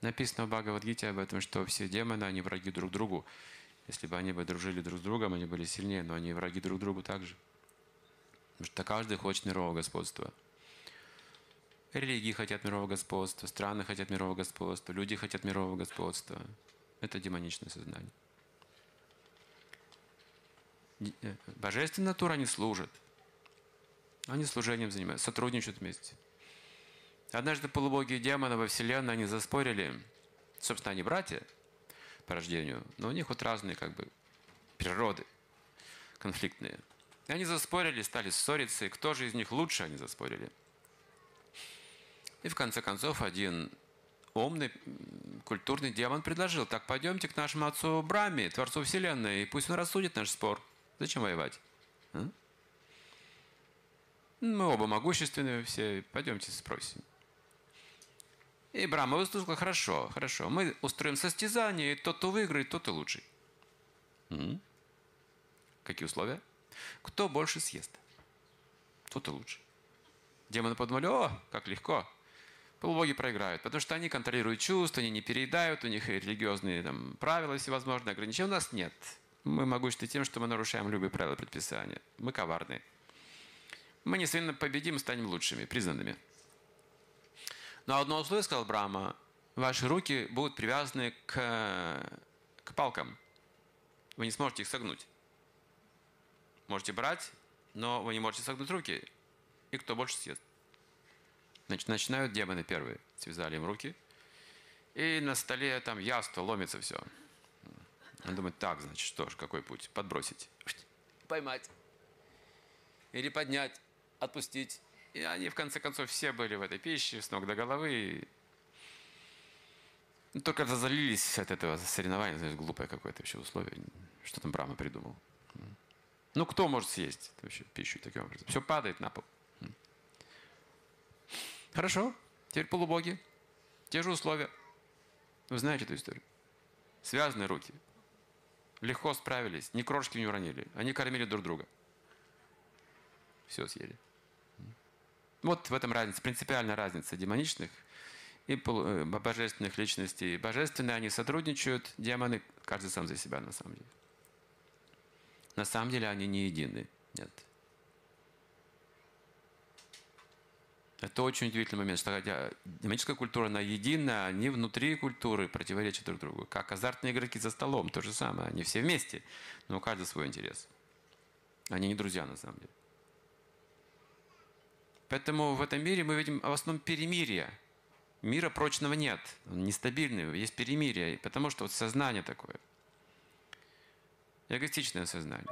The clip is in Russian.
Написано в Бхагавадгите об этом, что все демоны, они враги друг другу. Если бы они бы дружили друг с другом, они были сильнее, но они враги друг другу также. Потому что каждый хочет мирового господства. Религии хотят мирового господства, страны хотят мирового господства, люди хотят мирового господства. Это демоничное сознание. Э, божественная натура они служат. Они служением занимаются, сотрудничают вместе. Однажды полубоги и демоны во Вселенной, они заспорили. Собственно, они братья по рождению, но у них вот разные как бы природы конфликтные. И они заспорили, стали ссориться, и кто же из них лучше, они заспорили. И в конце концов один умный, культурный демон предложил, так пойдемте к нашему отцу Браме, Творцу Вселенной, и пусть он рассудит наш спор. Зачем воевать? А? Мы оба могущественные все, пойдемте спросим. И Брама выступил, хорошо, хорошо, мы устроим состязание, и тот, кто выиграет, тот и лучший. М-м. Какие условия? Кто больше съест, тот и лучше. Демоны подумали, о, как легко. Полубоги проиграют, потому что они контролируют чувства, они не переедают, у них религиозные там, правила всевозможные, ограничения. У нас нет. Мы могущественны тем, что мы нарушаем любые правила предписания. Мы коварны. Мы, несомненно, победим, станем лучшими, признанными. Но одно условие, сказал Брама, ваши руки будут привязаны к, к палкам. Вы не сможете их согнуть. Можете брать, но вы не можете согнуть руки. И кто больше съест? Значит, начинают демоны первые. Связали им руки. И на столе там яство, ломится все. Он думает, так, значит, что ж, какой путь? Подбросить. Поймать. Или поднять, отпустить. И они, в конце концов, все были в этой пище, с ног до головы. Ну, только разозлились от этого соревнования, знаешь, глупое какое-то вообще условие. Что там Брама придумал? Ну, кто может съесть вообще пищу таким образом? Все падает на пол. Хорошо, теперь полубоги. Те же условия. Вы знаете эту историю. Связанные руки. Легко справились, ни крошки не уронили. Они кормили друг друга. Все съели. Вот в этом разница, принципиальная разница демоничных и э, божественных личностей. Божественные они сотрудничают, демоны каждый сам за себя на самом деле. На самом деле они не едины. Нет. Это очень удивительный момент, что хотя демоническая культура, она едина, они внутри культуры противоречат друг другу. Как азартные игроки за столом, то же самое. Они все вместе, но у каждого свой интерес. Они не друзья на самом деле. Поэтому в этом мире мы видим в основном перемирие. Мира прочного нет, он нестабильный, есть перемирие, потому что вот сознание такое. Эгоистичное сознание.